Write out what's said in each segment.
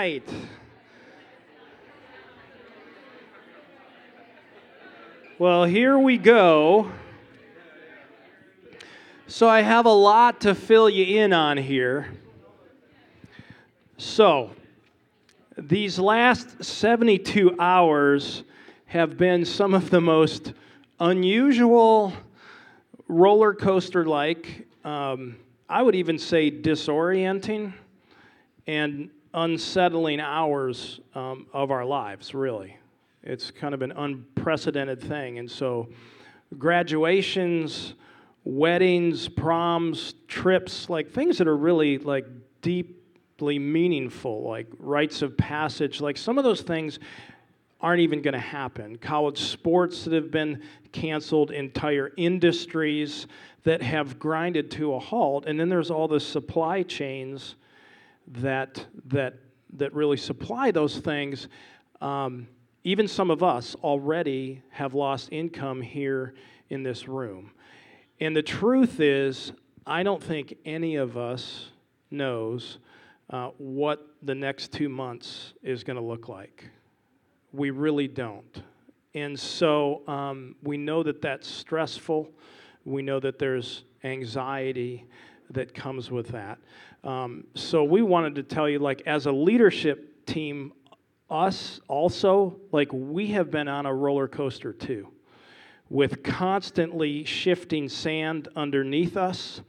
right. Well, here we go. So, I have a lot to fill you in on here. So, these last 72 hours have been some of the most unusual, roller coaster like, um, I would even say disorienting and unsettling hours um, of our lives, really. It's kind of an unprecedented thing. And so, graduations, weddings, proms, trips, like things that are really like deeply meaningful, like rites of passage, like some of those things aren't even going to happen. College sports that have been canceled, entire industries that have grinded to a halt, and then there's all the supply chains that that that really supply those things. Um, even some of us already have lost income here in this room. And the truth is, I don't think any of us knows uh, what the next two months is going to look like. We really don't. And so um, we know that that's stressful. We know that there's anxiety that comes with that. Um, so we wanted to tell you, like, as a leadership team, us also, like, we have been on a roller coaster too, with constantly shifting sand underneath us.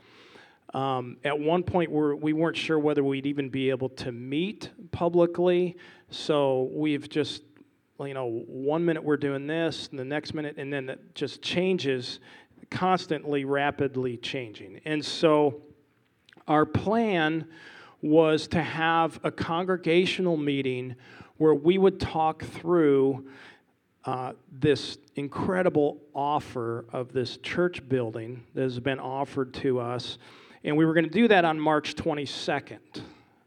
Um, at one point, we're, we weren't sure whether we'd even be able to meet publicly, so we've just you know, one minute we're doing this, and the next minute, and then it just changes, constantly, rapidly changing. And so, our plan was to have a congregational meeting where we would talk through uh, this incredible offer of this church building that has been offered to us. And we were going to do that on March 22nd,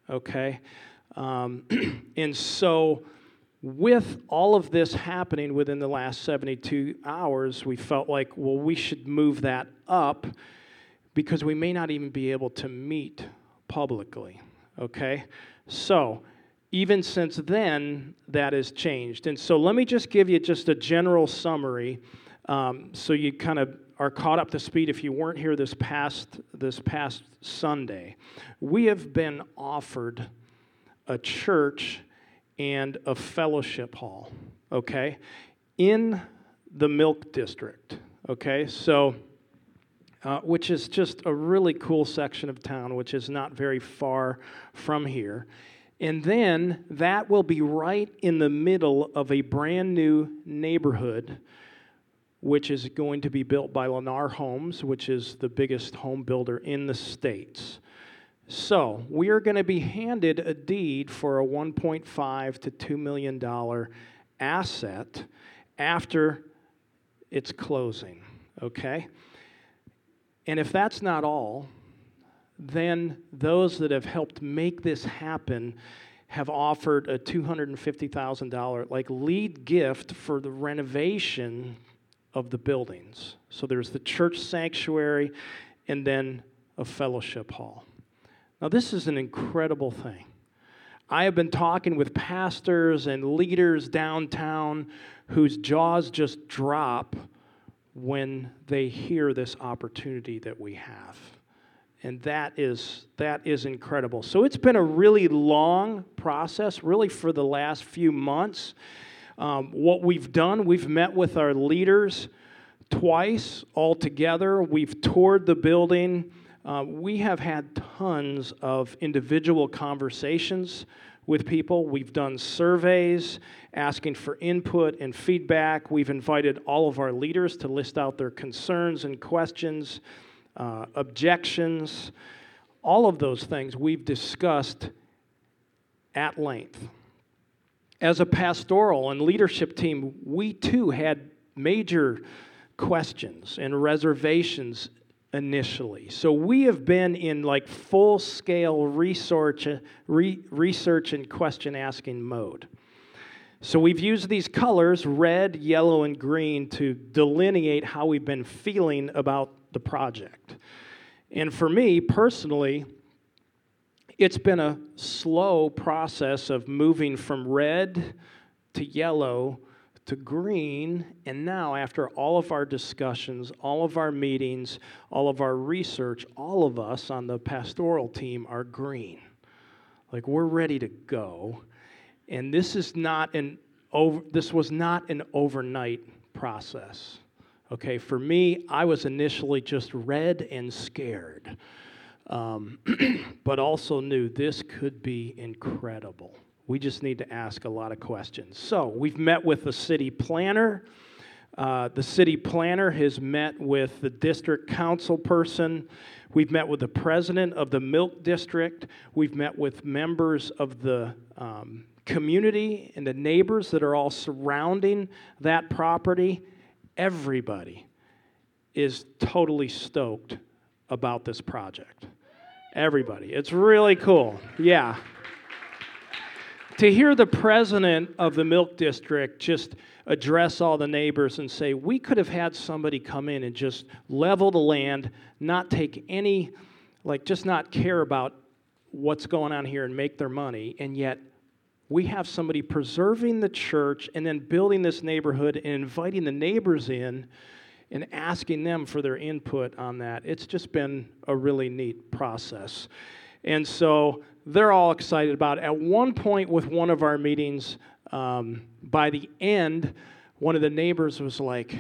okay? Um, and so, with all of this happening within the last 72 hours, we felt like, well, we should move that up because we may not even be able to meet publicly. Okay? So, even since then, that has changed. And so, let me just give you just a general summary um, so you kind of are caught up to speed if you weren't here this past, this past Sunday. We have been offered a church and a fellowship hall, okay, in the Milk District, okay? So, uh, which is just a really cool section of town, which is not very far from here. And then that will be right in the middle of a brand new neighborhood, which is going to be built by Lennar Homes, which is the biggest home builder in the States. So, we are going to be handed a deed for a 1.5 to 2 million dollar asset after its closing, okay? And if that's not all, then those that have helped make this happen have offered a $250,000 like lead gift for the renovation of the buildings. So there's the church sanctuary and then a fellowship hall. Now, this is an incredible thing. I have been talking with pastors and leaders downtown whose jaws just drop when they hear this opportunity that we have. And that is, that is incredible. So it's been a really long process, really for the last few months. Um, what we've done, we've met with our leaders twice all together. We've toured the building. Uh, we have had tons of individual conversations with people. We've done surveys asking for input and feedback. We've invited all of our leaders to list out their concerns and questions, uh, objections, all of those things we've discussed at length. As a pastoral and leadership team, we too had major questions and reservations initially. So we have been in like full scale research, re, research and question asking mode. So we've used these colors, red, yellow, and green, to delineate how we've been feeling about the project. And for me personally, it's been a slow process of moving from red to yellow to green. And now, after all of our discussions, all of our meetings, all of our research, all of us on the pastoral team are green. Like we're ready to go. And this is not an over, this was not an overnight process. Okay, for me, I was initially just red and scared, um, but also knew this could be incredible. We just need to ask a lot of questions. So, we've met with the city planner. Uh, the city planner has met with the district council person. We've met with the president of the milk district. We've met with members of the um, community and the neighbors that are all surrounding that property. Everybody is totally stoked about this project. Everybody. It's really cool. Yeah to hear the president of the milk district just address all the neighbors and say, we could have had somebody come in and just level the land, not take any, like, just not care about what's going on here and make their money, and yet we have somebody preserving the church and then building this neighborhood and inviting the neighbors in and asking them for their input on that. It's just been a really neat process. And so they're all excited about. At one point with one of our meetings, um, by the end, one of the neighbors was like,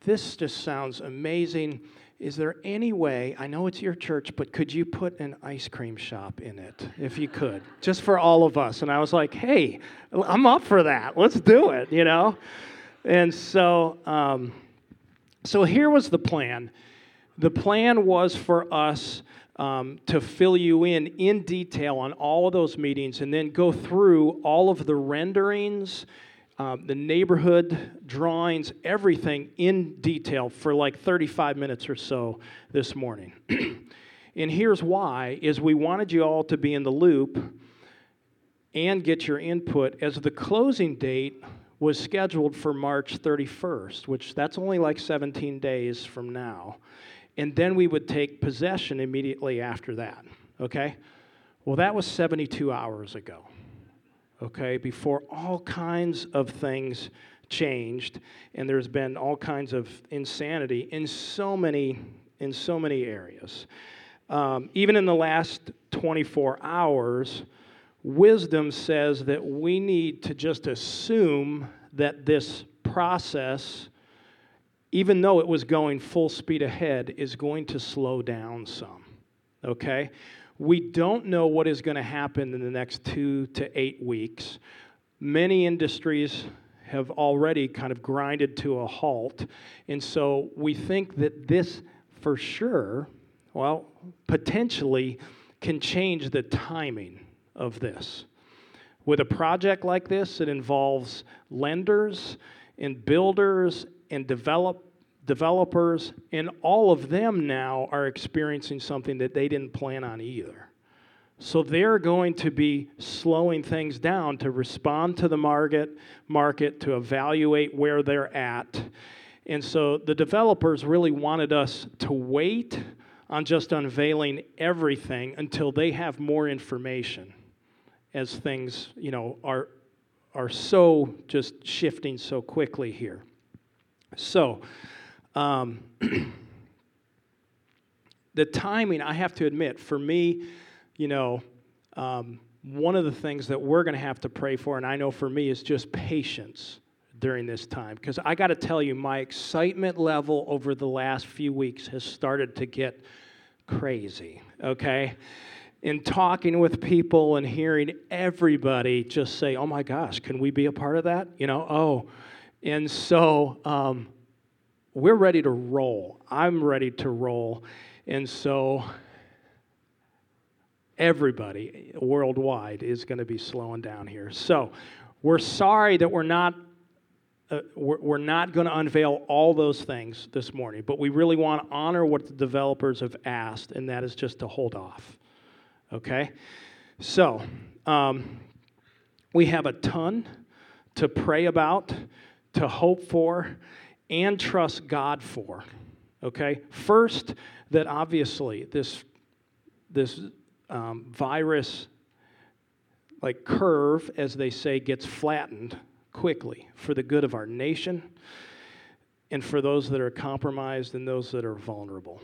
This just sounds amazing. Is there any way, I know it's your church, but could you put an ice cream shop in it if you could, just for all of us? And I was like, Hey, I'm up for that. Let's do it, you know? And so, um, so here was the plan. The plan was for us um, to fill you in in detail on all of those meetings and then go through all of the renderings, um, the neighborhood drawings, everything in detail for like 35 minutes or so this morning. and here's why is we wanted you all to be in the loop and get your input as the closing date was scheduled for March 31st, which that's only like 17 days from now and then we would take possession immediately after that. Okay? Well, that was 72 hours ago. Okay? Before all kinds of things changed and there's been all kinds of insanity in so many in so many areas. Um, even in the last 24 hours, wisdom says that we need to just assume that this process even though it was going full speed ahead, is going to slow down some. Okay? We don't know what is going to happen in the next two to eight weeks. Many industries have already kind of grinded to a halt. And so we think that this, for sure, well, potentially can change the timing of this. With a project like this, it involves lenders and builders and develop, developers, and all of them now are experiencing something that they didn't plan on either. So they're going to be slowing things down to respond to the market, market to evaluate where they're at. And so the developers really wanted us to wait on just unveiling everything until they have more information as things, you know, are are so just shifting so quickly here. So, um, the timing, I have to admit, for me, you know, um, one of the things that we're going to have to pray for, and I know for me, is just patience during this time. Because I got to tell you, my excitement level over the last few weeks has started to get crazy, okay? In talking with people and hearing everybody just say, oh my gosh, can we be a part of that? You know, oh, and so um, we're ready to roll. I'm ready to roll. And so everybody worldwide is going to be slowing down here. So we're sorry that we're not. Uh, we're, we're not going to unveil all those things this morning, but we really want to honor what the developers have asked, and that is just to hold off. Okay? So, um, we have a ton to pray about to hope for and trust God for. Okay? First, that obviously this, this um, virus like curve, as they say, gets flattened quickly for the good of our nation and for those that are compromised and those that are vulnerable.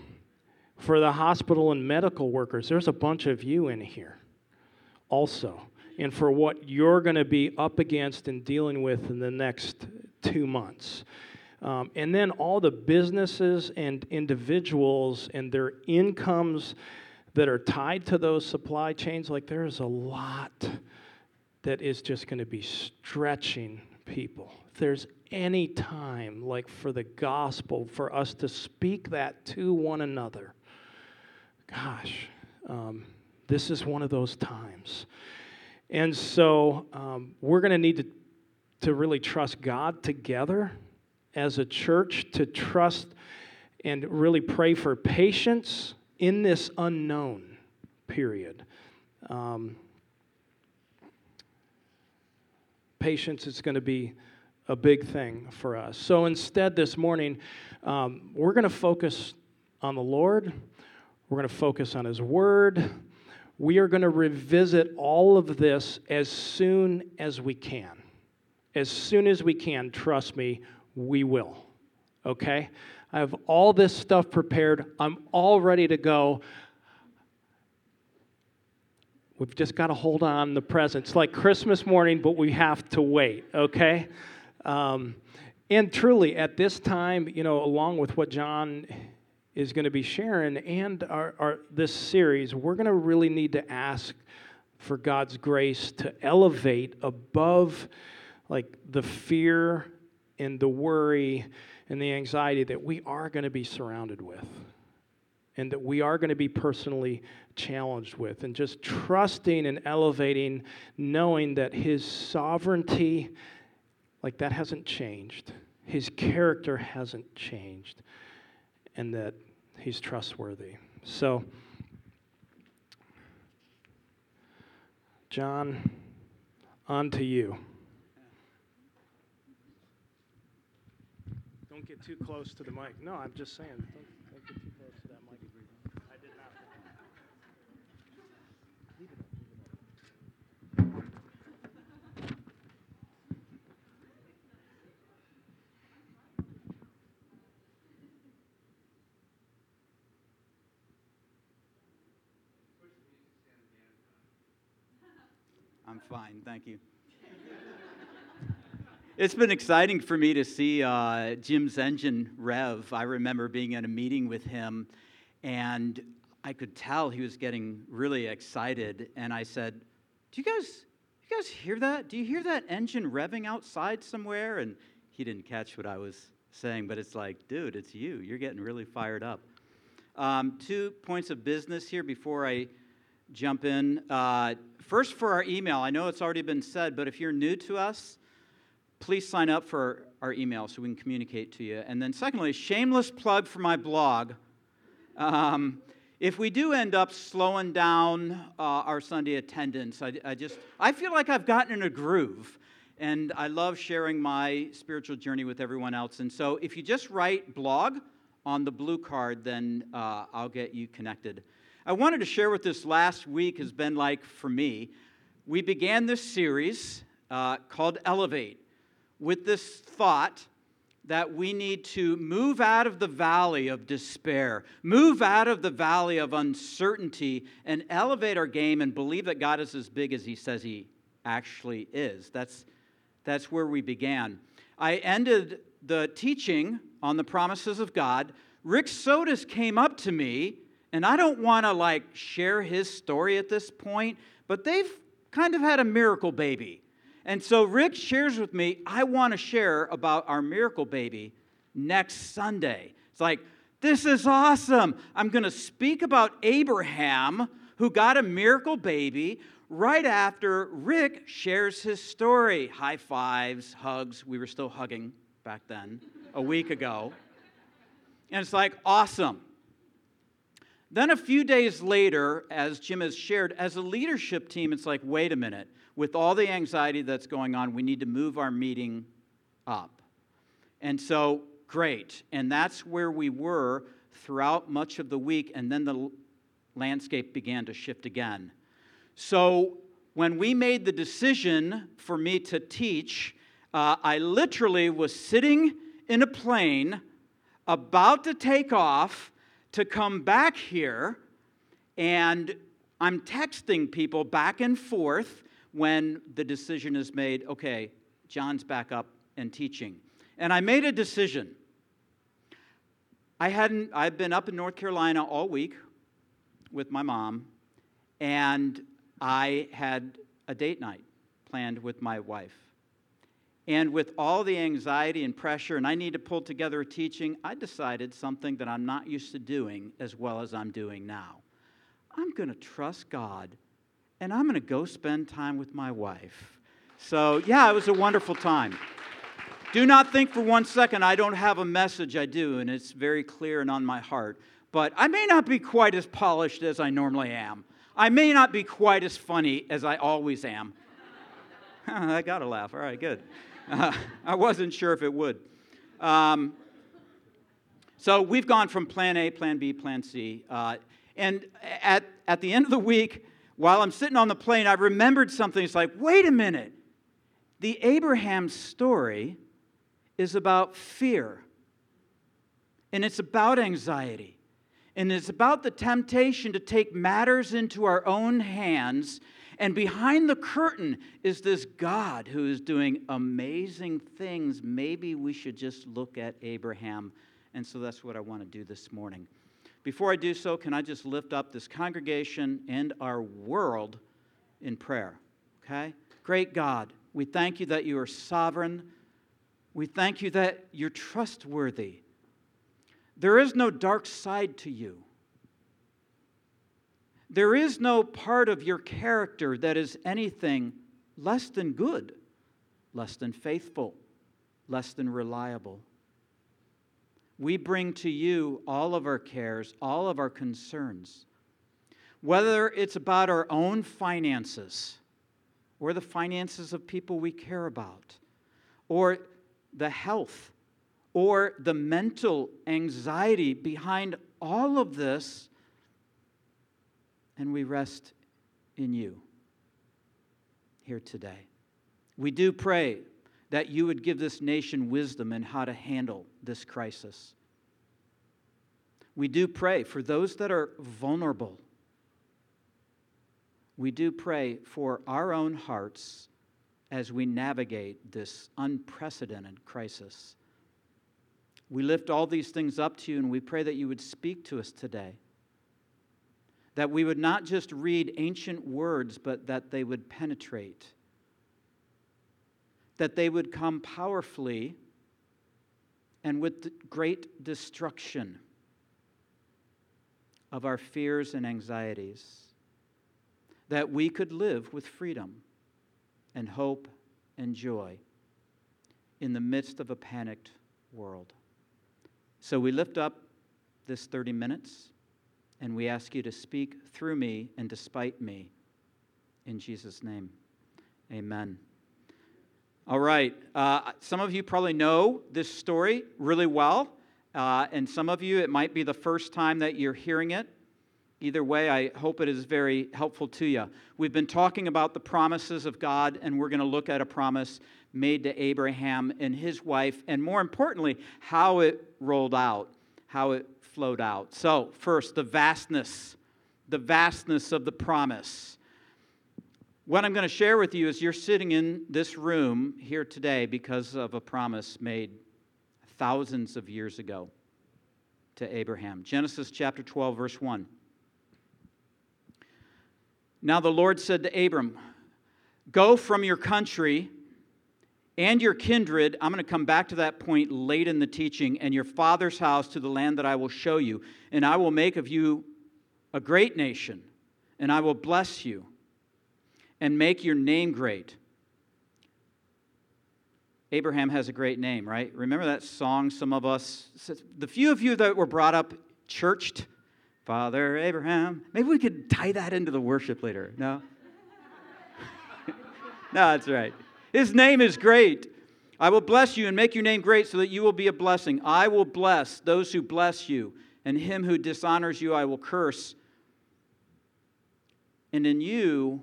For the hospital and medical workers, there's a bunch of you in here also. And for what you're going to be up against and dealing with in the next two months. Um, and then all the businesses and individuals and their incomes that are tied to those supply chains, like there is a lot that is just going to be stretching people. If there's any time, like for the gospel, for us to speak that to one another, gosh, um, this is one of those times. And so um, we're going to need to, to really trust God together as a church, to trust and really pray for patience in this unknown period. Um, patience is going to be a big thing for us. So instead, this morning, um, we're going to focus on the Lord. We're going to focus on His Word. We are going to revisit all of this as soon as we can. As soon as we can, trust me, we will. Okay? I have all this stuff prepared. I'm all ready to go. We've just got to hold on the present. It's like Christmas morning, but we have to wait, okay? Um, and truly, at this time, you know, along with what John is going to be sharing and our, our, this series, we're going to really need to ask for God's grace to elevate above like the fear and the worry and the anxiety that we are going to be surrounded with and that we are going to be personally challenged with and just trusting and elevating knowing that his sovereignty like that hasn't changed his character hasn't changed and that he's trustworthy. So, John, on to you. Don't get too close to the mic. No, I'm just saying. Don't, don't get too close to that mic. I did not. I'm fine, thank you. It's been exciting for me to see uh, Jim's engine rev. I remember being in a meeting with him, and I could tell he was getting really excited. And I said, "Do you guys, you guys hear that? Do you hear that engine revving outside somewhere?" And he didn't catch what I was saying, but it's like, dude, it's you. You're getting really fired up. Um, two points of business here before I jump in. Uh, first, for our email, I know it's already been said, but if you're new to us, please sign up for our email so we can communicate to you. And then, secondly, shameless plug for my blog. Um, if we do end up slowing down uh, our Sunday attendance, I, I just I feel like I've gotten in a groove, and I love sharing my spiritual journey with everyone else. And so, if you just write blog on the blue card, then uh, I'll get you connected. I wanted to share what this last week has been like for me. We began this series uh, called Elevate with this thought that we need to move out of the valley of despair, move out of the valley of uncertainty, and elevate our game and believe that God is as big as He says He actually is. That's, that's where we began. I ended the teaching on the promises of God. Rick Sotis came up to me and I don't want to like share his story at this point, but they've kind of had a miracle baby. And so Rick shares with me, I want to share about our miracle baby next Sunday. It's like, this is awesome. I'm going to speak about Abraham, who got a miracle baby, right after Rick shares his story. High fives, hugs. We were still hugging back then, a week ago. And it's like, awesome. Then a few days later, as Jim has shared, as a leadership team, it's like, wait a minute, with all the anxiety that's going on, we need to move our meeting up. And so, great. And that's where we were throughout much of the week. And then the landscape began to shift again. So when we made the decision for me to teach, uh, I literally was sitting in a plane about to take off to come back here, and I'm texting people back and forth when the decision is made okay, John's back up and teaching. And I made a decision. I hadn't, I've been up in North Carolina all week with my mom, and I had a date night planned with my wife. And with all the anxiety and pressure, and I need to pull together a teaching, I decided something that I'm not used to doing as well as I'm doing now. I'm going to trust God and I'm going to go spend time with my wife. So, yeah, it was a wonderful time. Do not think for one second I don't have a message. I do, and it's very clear and on my heart. But I may not be quite as polished as I normally am. I may not be quite as funny as I always am. I got to laugh. All right, good. Uh, I wasn't sure if it would. Um, so we've gone from plan A, plan B, plan C. Uh, and at, at the end of the week, while I'm sitting on the plane, I remembered something. It's like, wait a minute. The Abraham story is about fear, and it's about anxiety, and it's about the temptation to take matters into our own hands. And behind the curtain is this God who is doing amazing things. Maybe we should just look at Abraham. And so that's what I want to do this morning. Before I do so, can I just lift up this congregation and our world in prayer? Okay? Great God, we thank you that you are sovereign. We thank you that you're trustworthy. There is no dark side to you. There is no part of your character that is anything less than good, less than faithful, less than reliable. We bring to you all of our cares, all of our concerns. Whether it's about our own finances or the finances of people we care about, or the health or the mental anxiety behind all of this, and we rest in you here today. We do pray that you would give this nation wisdom in how to handle this crisis. We do pray for those that are vulnerable. We do pray for our own hearts as we navigate this unprecedented crisis. We lift all these things up to you and we pray that you would speak to us today. That we would not just read ancient words, but that they would penetrate. That they would come powerfully and with great destruction of our fears and anxieties, that we could live with freedom and hope and joy in the midst of a panicked world. So we lift up this 30 minutes and we ask you to speak through me and despite me. In Jesus' name, amen. All right. Uh, some of you probably know this story really well, uh, and some of you, it might be the first time that you're hearing it. Either way, I hope it is very helpful to you. We've been talking about the promises of God, and we're going to look at a promise made to Abraham and his wife, and more importantly, how it rolled out, how it flowed out. So, first, the vastness, the vastness of the promise. What I'm going to share with you is you're sitting in this room here today because of a promise made thousands of years ago to Abraham. Genesis chapter 12, verse 1. Now the Lord said to Abram, Go from your country and your kindred. I'm going to come back to that point late in the teaching, and your father's house to the land that I will show you. And I will make of you a great nation, and I will bless you and make your name great. Abraham has a great name, right? Remember that song some of us, the few of you that were brought up churched, Father Abraham. Maybe we could tie that into the worship later. No? no, that's right. His name is great. I will bless you and make your name great so that you will be a blessing. I will bless those who bless you, and him who dishonors you I will curse. and in you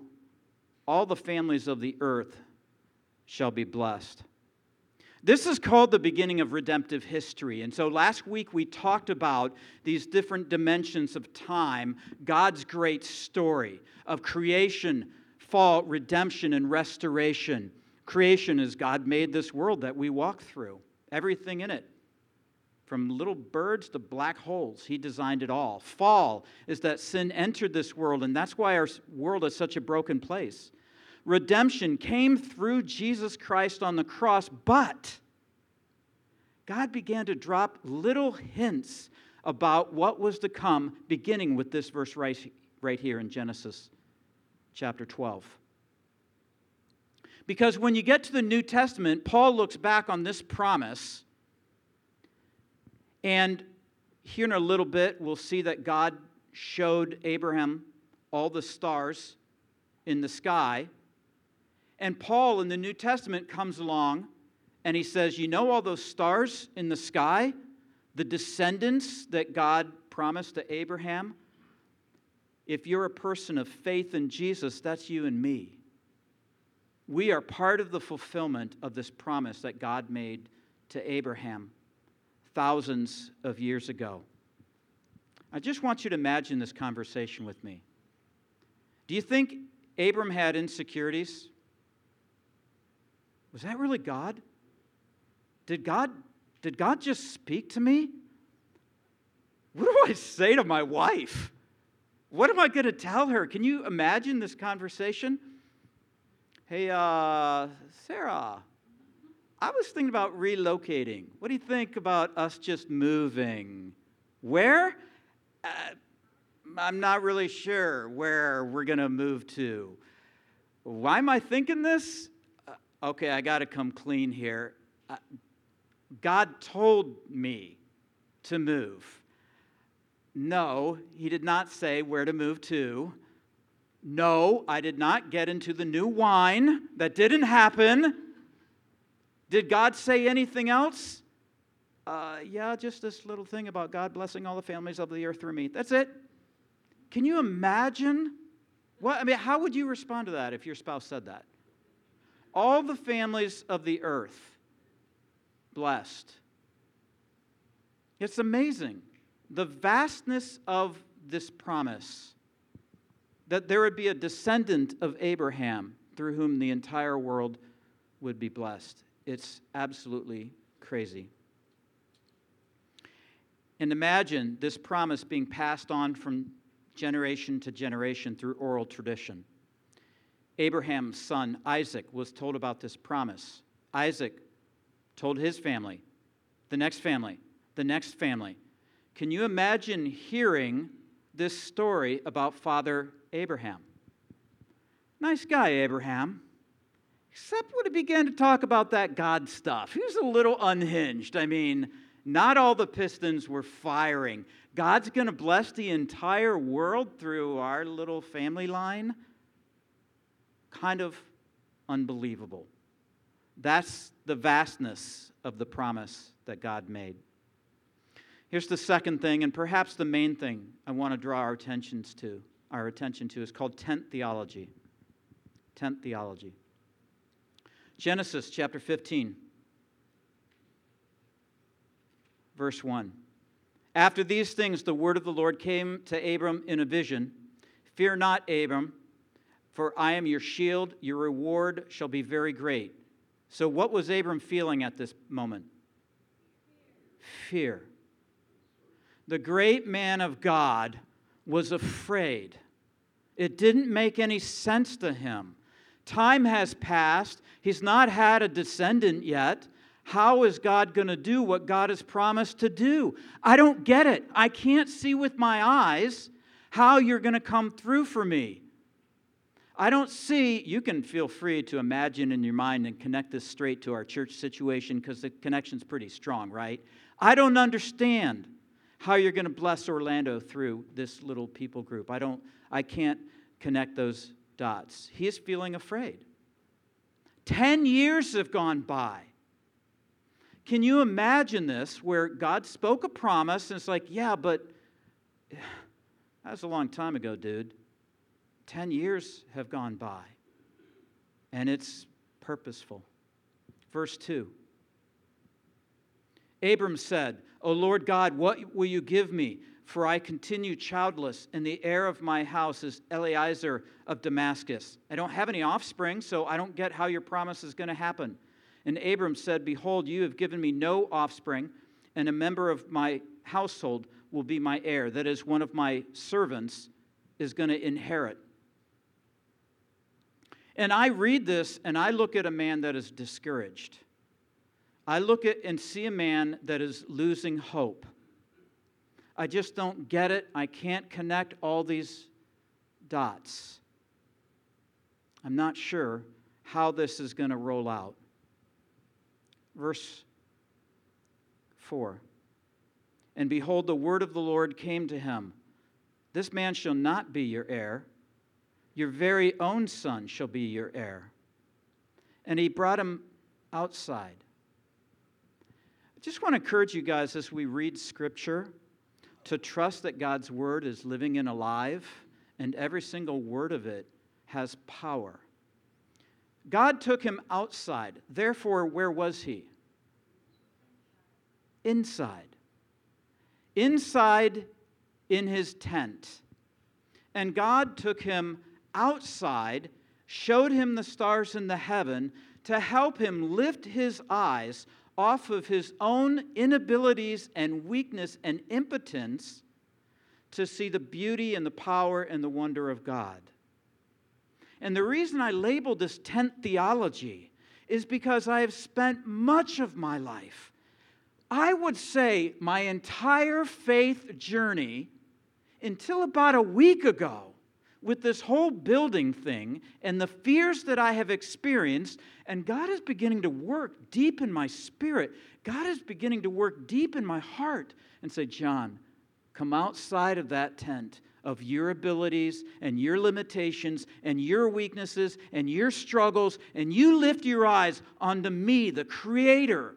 all the families of the earth shall be blessed. This is called the beginning of redemptive history. And so last week we talked about these different dimensions of time, God's great story of creation, fall, redemption, and restoration. Creation is God made this world that we walk through, everything in it. From little birds to black holes, he designed it all. Fall is that sin entered this world, and that's why our world is such a broken place. Redemption came through Jesus Christ on the cross, but God began to drop little hints about what was to come, beginning with this verse right, here in Genesis chapter 12. Because when you get to the New Testament, Paul looks back on this promise, and here in a little bit, we'll see that God showed Abraham all the stars in the sky. And Paul in the New Testament comes along and he says, You know all those stars in the sky? The descendants that God promised to Abraham? If you're a person of faith in Jesus, that's you and me. We are part of the fulfillment of this promise that God made to Abraham thousands of years ago. I just want you to imagine this conversation with me. Do you think Abram had insecurities? Was that really God? Did God did God just speak to me? What do I say to my wife? What am I going to tell her? Can you imagine this conversation? Hey, uh, Sarah, I was thinking about relocating. What do you think about us just moving? Where? Uh, I'm not really sure where we're going to move to. Why am I thinking this? Uh, okay, I got to come clean here. Uh, God told me to move. No, he did not say where to move to. No, I did not get into the new wine. That didn't happen. Did God say anything else? Uh, yeah, just this little thing about God blessing all the families of the earth through me. That's it. Can you imagine? What, I mean, how would you respond to that if your spouse said that? All the families of the earth blessed. It's amazing the vastness of this promise that there would be a descendant of Abraham through whom the entire world would be blessed. It's absolutely crazy. And imagine this promise being passed on from generation to generation through oral tradition. Abraham's son, Isaac, was told about this promise. Isaac told his family, the next family, the next family. Can you imagine hearing this story about Father Abraham? Nice guy, Abraham. Except when he began to talk about that God stuff. He was a little unhinged. I mean, not all the pistons were firing. God's going to bless the entire world through our little family line? Kind of unbelievable. That's the vastness of the promise that God made. Here's the second thing, and perhaps the main thing I want to draw our attentions to. Our attention to is called tent theology. Tent theology. Genesis chapter 15, verse 1. After these things, the word of the Lord came to Abram in a vision Fear not, Abram, for I am your shield, your reward shall be very great. So, what was Abram feeling at this moment? Fear. The great man of God was afraid. It didn't make any sense to him. Time has passed. He's not had a descendant yet. How is God going to do what God has promised to do? I don't get it. I can't see with my eyes how you're going to come through for me. I don't see, you can feel free to imagine in your mind and connect this straight to our church situation because the connection's pretty strong, right? I don't understand how you're going to bless Orlando through this little people group. I don't, I can't connect those dots. He is feeling afraid. Ten years have gone by. Can you imagine this where God spoke a promise and it's like, yeah, but that was a long time ago, dude. 10 years have gone by, and it's purposeful. Verse 2 Abram said, O Lord God, what will you give me? For I continue childless, and the heir of my house is Eliezer of Damascus. I don't have any offspring, so I don't get how your promise is going to happen. And Abram said, Behold, you have given me no offspring, and a member of my household will be my heir. That is, one of my servants is going to inherit. And I read this and I look at a man that is discouraged. I look at and see a man that is losing hope. I just don't get it. I can't connect all these dots. I'm not sure how this is going to roll out. Verse 4 And behold, the word of the Lord came to him This man shall not be your heir, your very own son shall be your heir. And he brought him outside. I just want to encourage you guys as we read scripture to trust that God's word is living and alive, and every single word of it has power. God took him outside. Therefore, where was he? Inside. Inside in his tent. And God took him outside, showed him the stars in the heaven to help him lift his eyes off of his own inabilities and weakness and impotence to see the beauty and the power and the wonder of God. And the reason I labeled this tent theology is because I have spent much of my life, I would say my entire faith journey, until about a week ago, with this whole building thing and the fears that I have experienced, and God is beginning to work deep in my spirit. God is beginning to work deep in my heart and say, John, come outside of that tent of your abilities and your limitations and your weaknesses and your struggles, and you lift your eyes onto me, the Creator,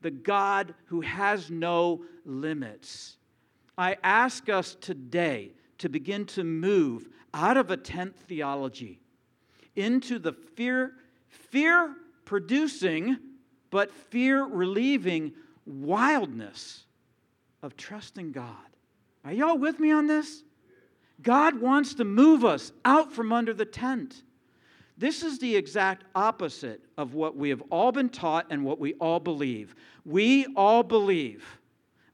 the God who has no limits. I ask us today to begin to move out of a tent theology into the fear fear producing but fear relieving wildness of trusting God. Are y'all with me on this? God wants to move us out from under the tent. This is the exact opposite of what we have all been taught and what we all believe. We all believe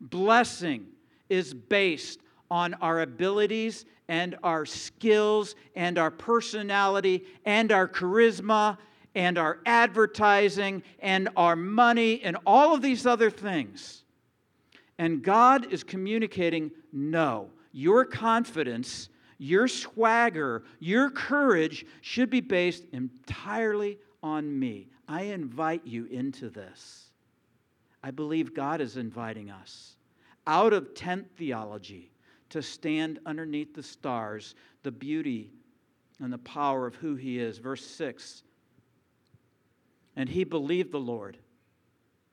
blessing is based on our abilities and our skills and our personality and our charisma and our advertising and our money and all of these other things. And God is communicating no, your confidence, your swagger, your courage should be based entirely on me. I invite you into this. I believe God is inviting us out of tent theology to stand underneath the stars, the beauty and the power of who he is. Verse 6 And he believed the Lord,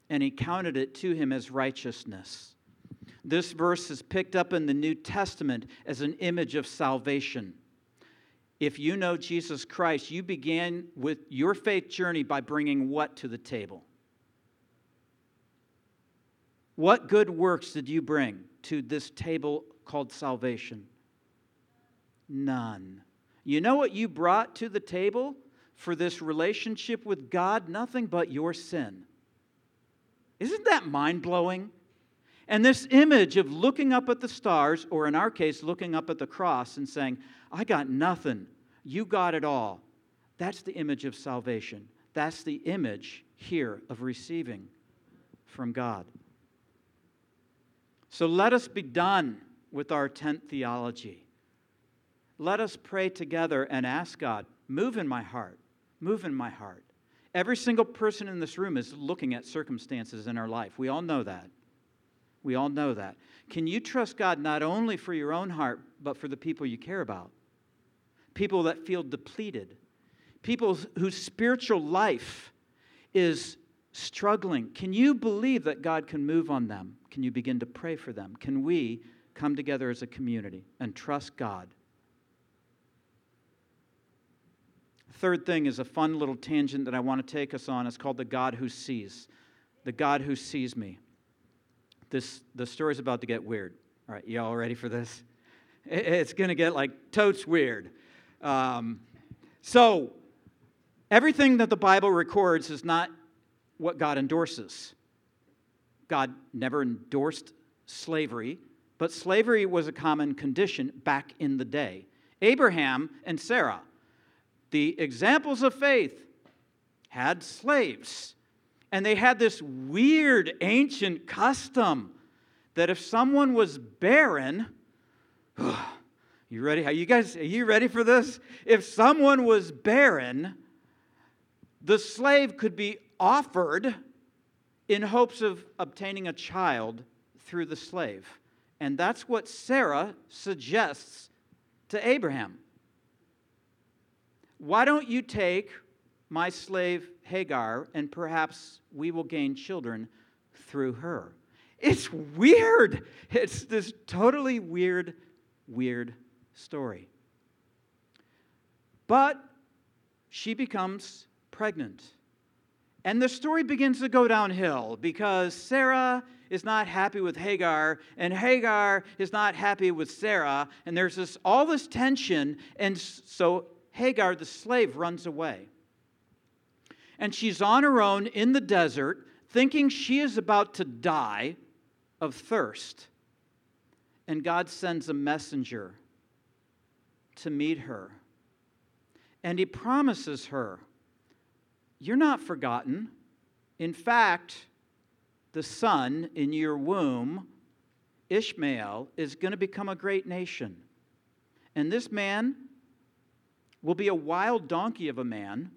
and he counted it to him as righteousness. This verse is picked up in the New Testament as an image of salvation. If you know Jesus Christ, you began with your faith journey by bringing what to the table? What good works did you bring to this table called salvation? None. You know what you brought to the table for this relationship with God? Nothing but your sin. Isn't that mind blowing? And this image of looking up at the stars, or in our case, looking up at the cross and saying, I got nothing, you got it all. That's the image of salvation. That's the image here of receiving from God. So let us be done with our tent theology. Let us pray together and ask God, move in my heart, move in my heart. Every single person in this room is looking at circumstances in our life. We all know that. We all know that. Can you trust God not only for your own heart, but for the people you care about? People that feel depleted, people whose spiritual life is struggling. Can you believe that God can move on them? Can you begin to pray for them? Can we come together as a community and trust God Third thing is a fun little tangent that I want to take us on. It's called the God who sees. The God who sees me. This the story's about to get weird. All right, y'all ready for this? It's going to get like totes weird. Um, so, everything that the Bible records is not what God endorses. God never endorsed slavery, but slavery was a common condition back in the day. Abraham and Sarah, the examples of faith, had slaves. And they had this weird ancient custom that if someone was barren, you ready? Are you guys are you ready for this? If someone was barren, the slave could be offered in hopes of obtaining a child through the slave. And that's what Sarah suggests to Abraham. Why don't you take my slave Hagar and perhaps we will gain children through her? It's weird. It's this totally weird, weird story. But she becomes pregnant. And the story begins to go downhill because Sarah is not happy with Hagar, and Hagar is not happy with Sarah, and there's this all this tension, and so Hagar, the slave, runs away. And she's on her own in the desert, thinking she is about to die of thirst. And God sends a messenger to meet her. And he promises her you're not forgotten. In fact, the son in your womb, Ishmael, is going to become a great nation. And this man will be a wild donkey of a man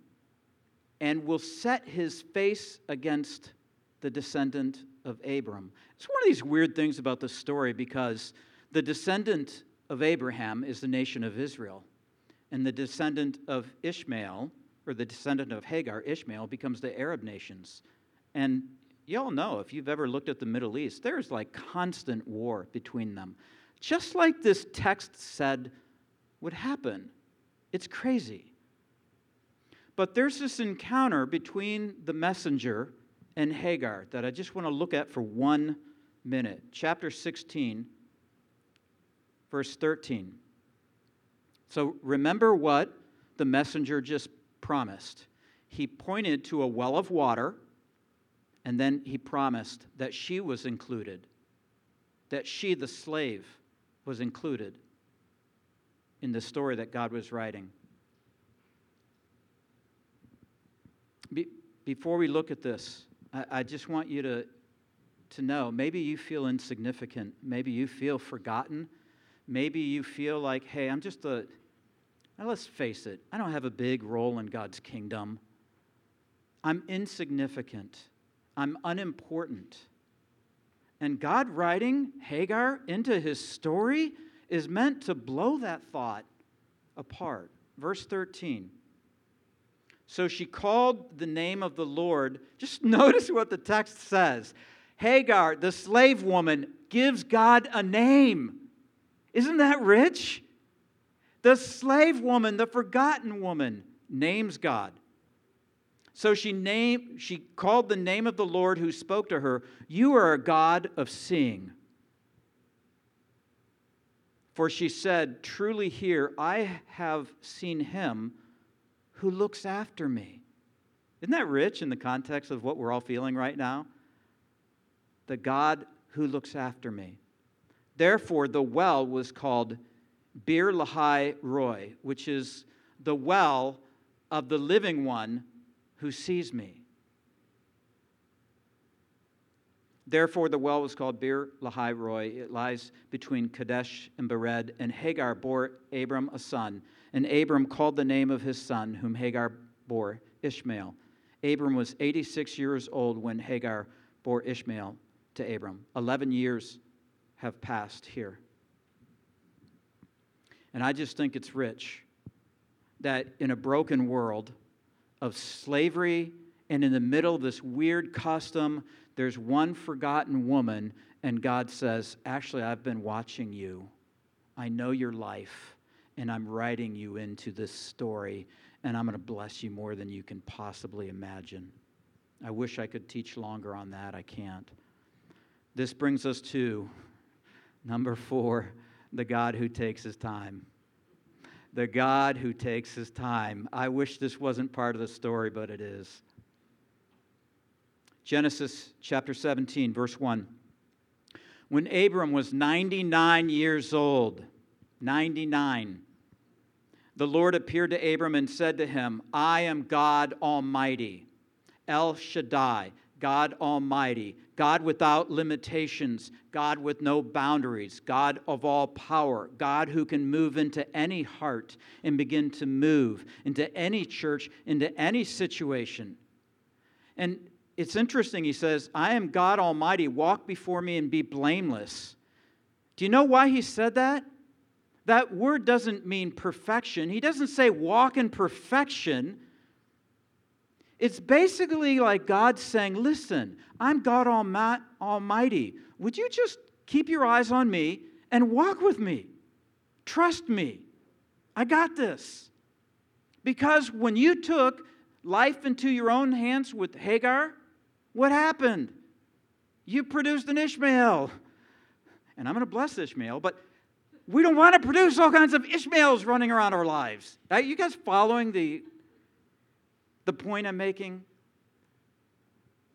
and will set his face against the descendant of Abram. It's one of these weird things about the story because the descendant of Abraham is the nation of Israel, and the descendant of Ishmael or the descendant of Hagar, Ishmael, becomes the Arab nations. And y'all know, if you've ever looked at the Middle East, there's like constant war between them. Just like this text said would happen. It's crazy. But there's this encounter between the messenger and Hagar that I just want to look at for one minute. Chapter 16, verse 13. So remember what the messenger just promised. He pointed to a well of water, and then he promised that she was included, that she, the slave, was included in the story that God was writing. Be- before we look at this, I, I just want you to, to know maybe you feel insignificant, maybe you feel forgotten, maybe you feel like, hey, I'm just a now, let's face it, I don't have a big role in God's kingdom. I'm insignificant. I'm unimportant. And God writing Hagar into his story is meant to blow that thought apart. Verse 13. So she called the name of the Lord. Just notice what the text says. Hagar, the slave woman, gives God a name. Isn't that rich? The slave woman, the forgotten woman, names God. So she named, she called the name of the Lord who spoke to her, You are a God of seeing. For she said, Truly here I have seen him who looks after me. Isn't that rich in the context of what we're all feeling right now? The God who looks after me. Therefore, the well was called Bir Lahai Roi, which is the well of the living one who sees me. Therefore, the well was called Bir Lahai Roi. It lies between Kadesh and Bered, and Hagar bore Abram a son. And Abram called the name of his son, whom Hagar bore, Ishmael. Abram was 86 years old when Hagar bore Ishmael to Abram. Eleven years have passed here. And I just think it's rich that in a broken world of slavery and in the middle of this weird custom, there's one forgotten woman, and God says, Actually, I've been watching you. I know your life, and I'm writing you into this story. and I'm going to bless you more than you can possibly imagine. I wish I could teach longer on that. I can't. This brings us to number four the God who takes his time. The God who takes his time. I wish this wasn't part of the story, but it is. Genesis chapter 17, verse 1. When Abram was 99 years old, 99, the Lord appeared to Abram and said to him, I am God Almighty, El Shaddai, God Almighty, God without limitations, God with no boundaries, God of all power, God who can move into any heart and begin to move into any church, into any situation. And it's interesting, he says, I am God Almighty, walk before me and be blameless. Do you know why he said that? That word doesn't mean perfection. He doesn't say walk in perfection. It's basically like God saying, Listen, I'm God Almighty. Would you just keep your eyes on me and walk with me? Trust me. I got this. Because when you took life into your own hands with Hagar, what happened? You produced an Ishmael. And I'm going to bless Ishmael, but we don't want to produce all kinds of Ishmaels running around our lives. Are you guys following the, the point I'm making?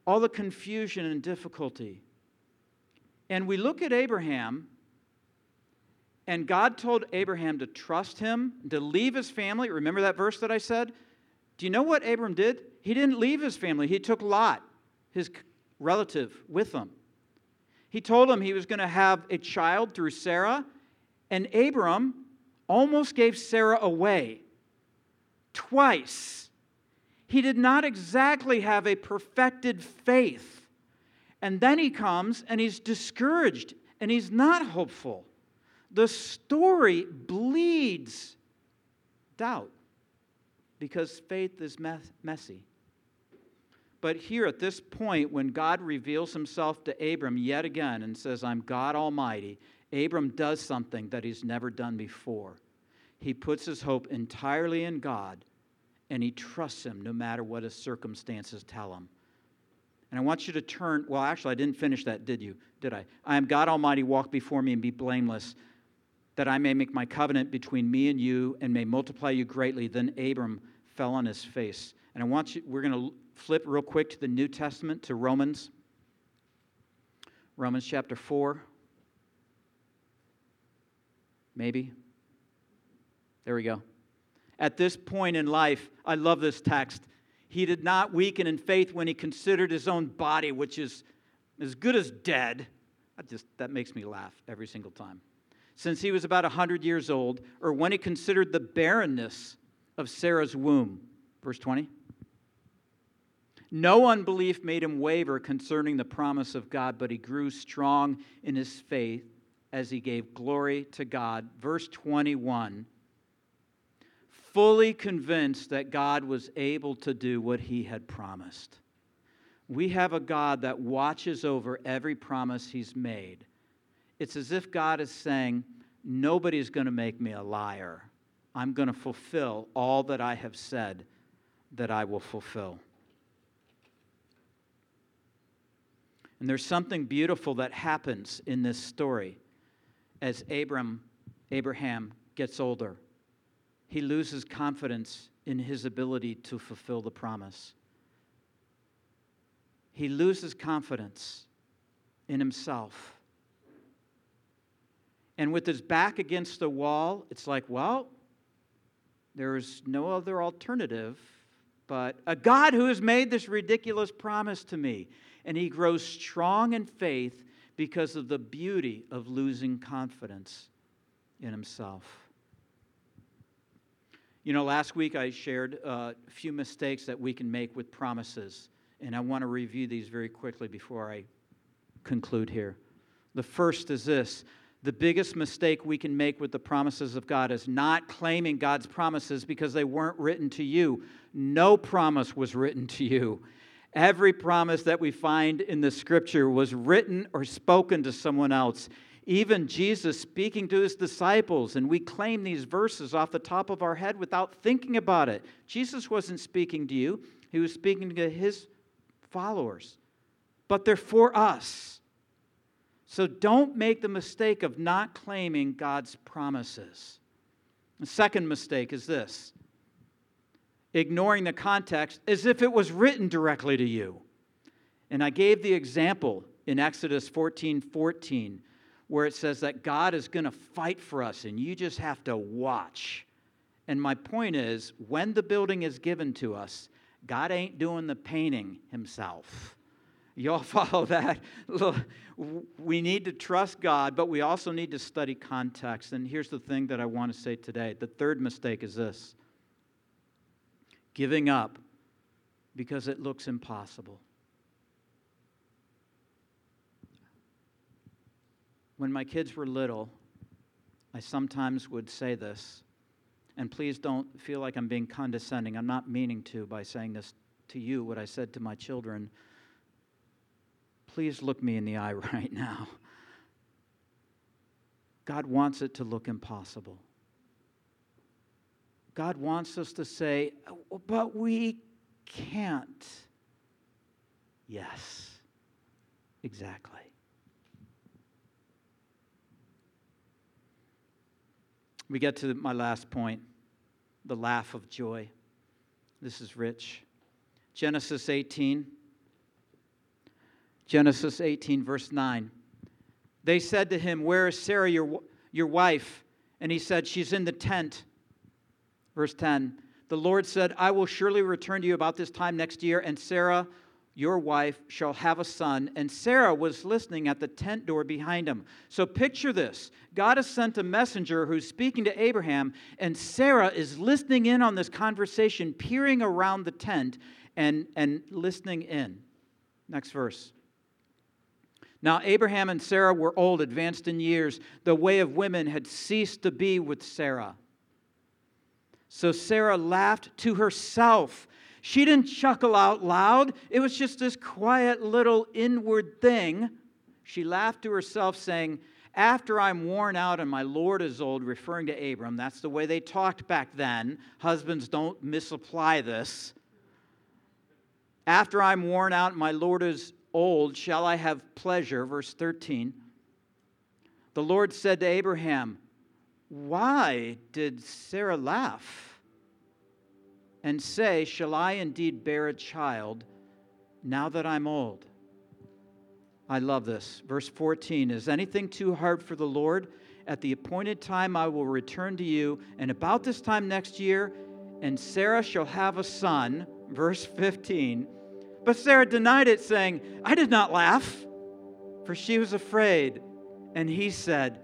All the confusion and difficulty. And we look at Abraham, and God told Abraham to trust him, to leave his family. Remember that verse that I said? Do you know what Abram did? He didn't leave his family, he took Lot his relative, with him. He told him he was going to have a child through Sarah, and Abram almost gave Sarah away twice. He did not exactly have a perfected faith. And then he comes and he's discouraged and he's not hopeful. The story bleeds doubt because faith is messy. But here at this point, when God reveals himself to Abram yet again and says, I'm God Almighty, Abram does something that he's never done before. He puts his hope entirely in God and he trusts him no matter what his circumstances tell him. And I want you to turn, well, actually, I didn't finish that, did you? Did I? I am God Almighty, walk before me and be blameless, that I may make my covenant between me and you and may multiply you greatly. Then Abram fell on his face. And I want you, we're going to flip real quick to the New Testament, to Romans. Romans chapter 4. Maybe. There we go. At this point in life, I love this text. He did not weaken in faith when he considered his own body, which is as good as dead. I just, that makes me laugh every single time. Since he was about 100 years old, or when he considered the barrenness of Sarah's womb. Verse 20. No unbelief made him waver concerning the promise of God, but he grew strong in his faith as he gave glory to God. Verse 21 fully convinced that God was able to do what he had promised. We have a God that watches over every promise he's made. It's as if God is saying, Nobody's going to make me a liar. I'm going to fulfill all that I have said that I will fulfill. And there's something beautiful that happens in this story as Abram, Abraham gets older. He loses confidence in his ability to fulfill the promise. He loses confidence in himself. And with his back against the wall, it's like, well, there's no other alternative but a God who has made this ridiculous promise to me and he grows strong in faith because of the beauty of losing confidence in himself. You know, last week I shared uh, a few mistakes that we can make with promises, and I want to review these very quickly before I conclude here. The first is this the biggest mistake we can make with the promises of God is not claiming God's promises because they weren't written to you. No promise was written to you. Every promise that we find in the scripture was written or spoken to someone else. Even Jesus speaking to his disciples, and we claim these verses off the top of our head without thinking about it. Jesus wasn't speaking to you, he was speaking to his followers. But they're for us. So don't make the mistake of not claiming God's promises. The second mistake is this ignoring the context as if it was written directly to you. And I gave the example in Exodus 14 14, where it says that God is going to fight for us and you just have to watch. And my point is, when the building is given to us, God ain't doing the painting himself. Y'all follow that? We need to trust God, but we also need to study context. And here's the thing that I want to say today the third mistake is this giving up because it looks impossible. When my kids were little, I sometimes would say this, and please don't feel like I'm being condescending. I'm not meaning to by saying this to you, what I said to my children. Please look me in the eye right now. God wants it to look impossible. God wants us to say, oh, but we can't. Yes, exactly. We get to my last point the laugh of joy. This is rich. Genesis 18. Genesis 18, verse 9. They said to him, Where is Sarah, your, your wife? And he said, She's in the tent. Verse 10 The Lord said, I will surely return to you about this time next year, and Sarah, your wife, shall have a son. And Sarah was listening at the tent door behind him. So picture this God has sent a messenger who's speaking to Abraham, and Sarah is listening in on this conversation, peering around the tent and, and listening in. Next verse. Now, Abraham and Sarah were old, advanced in years. The way of women had ceased to be with Sarah. So Sarah laughed to herself. She didn't chuckle out loud, it was just this quiet little inward thing. She laughed to herself, saying, After I'm worn out and my Lord is old, referring to Abram, that's the way they talked back then. Husbands, don't misapply this. After I'm worn out and my Lord is old, shall I have pleasure? Verse 13. The Lord said to Abraham, why did Sarah laugh and say, Shall I indeed bear a child now that I'm old? I love this. Verse 14 Is anything too hard for the Lord? At the appointed time I will return to you, and about this time next year, and Sarah shall have a son. Verse 15. But Sarah denied it, saying, I did not laugh, for she was afraid. And he said,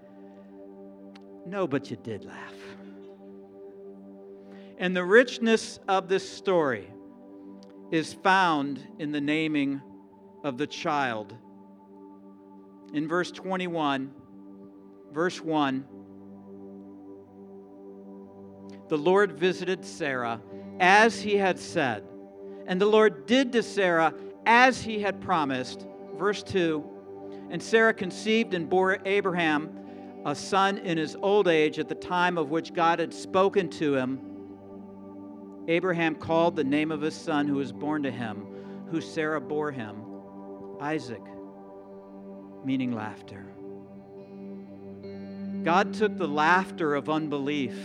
no, but you did laugh. And the richness of this story is found in the naming of the child. In verse 21, verse 1, the Lord visited Sarah as he had said, and the Lord did to Sarah as he had promised. Verse 2 And Sarah conceived and bore Abraham a son in his old age at the time of which God had spoken to him, Abraham called the name of his son who was born to him, who Sarah bore him, Isaac, meaning laughter. God took the laughter of unbelief.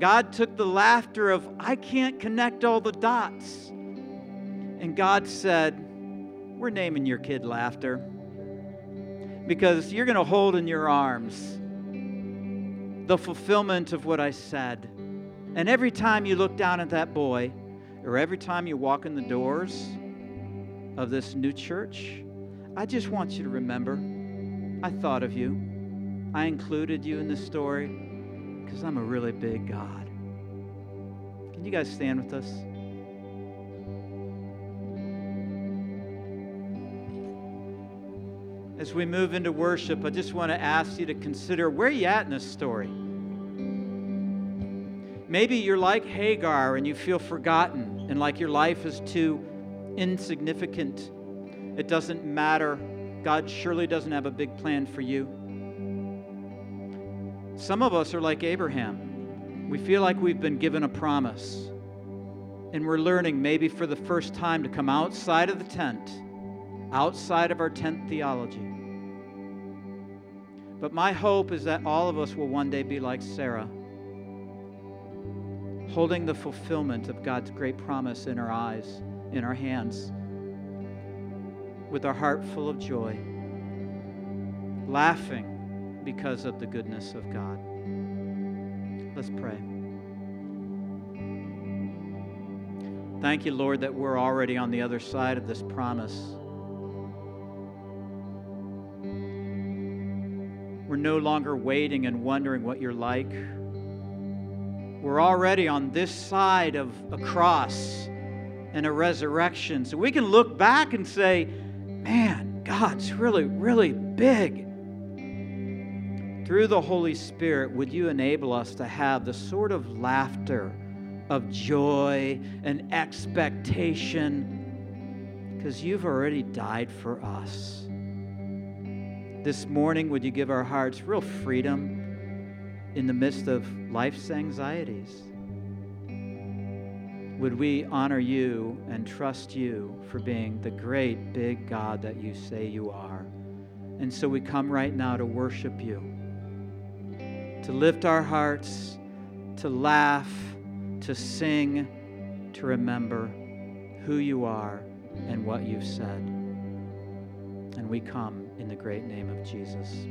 God took the laughter of, I can't connect all the dots. And God said, We're naming your kid laughter because you're going to hold in your arms the fulfillment of what I said. And every time you look down at that boy, or every time you walk in the doors of this new church, I just want you to remember I thought of you. I included you in this story because I'm a really big God. Can you guys stand with us? as we move into worship, I just want to ask you to consider where you at in this story. Maybe you're like Hagar and you feel forgotten and like your life is too insignificant. It doesn't matter God surely doesn't have a big plan for you. Some of us are like Abraham. We feel like we've been given a promise. And we're learning, maybe for the first time, to come outside of the tent, outside of our tent theology. But my hope is that all of us will one day be like Sarah, holding the fulfillment of God's great promise in our eyes, in our hands, with our heart full of joy, laughing because of the goodness of God. Let's pray. Thank you, Lord, that we're already on the other side of this promise. We're no longer waiting and wondering what you're like. We're already on this side of a cross and a resurrection. So we can look back and say, man, God's really, really big. Through the Holy Spirit, would you enable us to have the sort of laughter of joy and expectation because you've already died for us? This morning, would you give our hearts real freedom in the midst of life's anxieties? Would we honor you and trust you for being the great big God that you say you are? And so we come right now to worship you, to lift our hearts, to laugh, to sing, to remember who you are and what you've said. And we come in the great name of Jesus.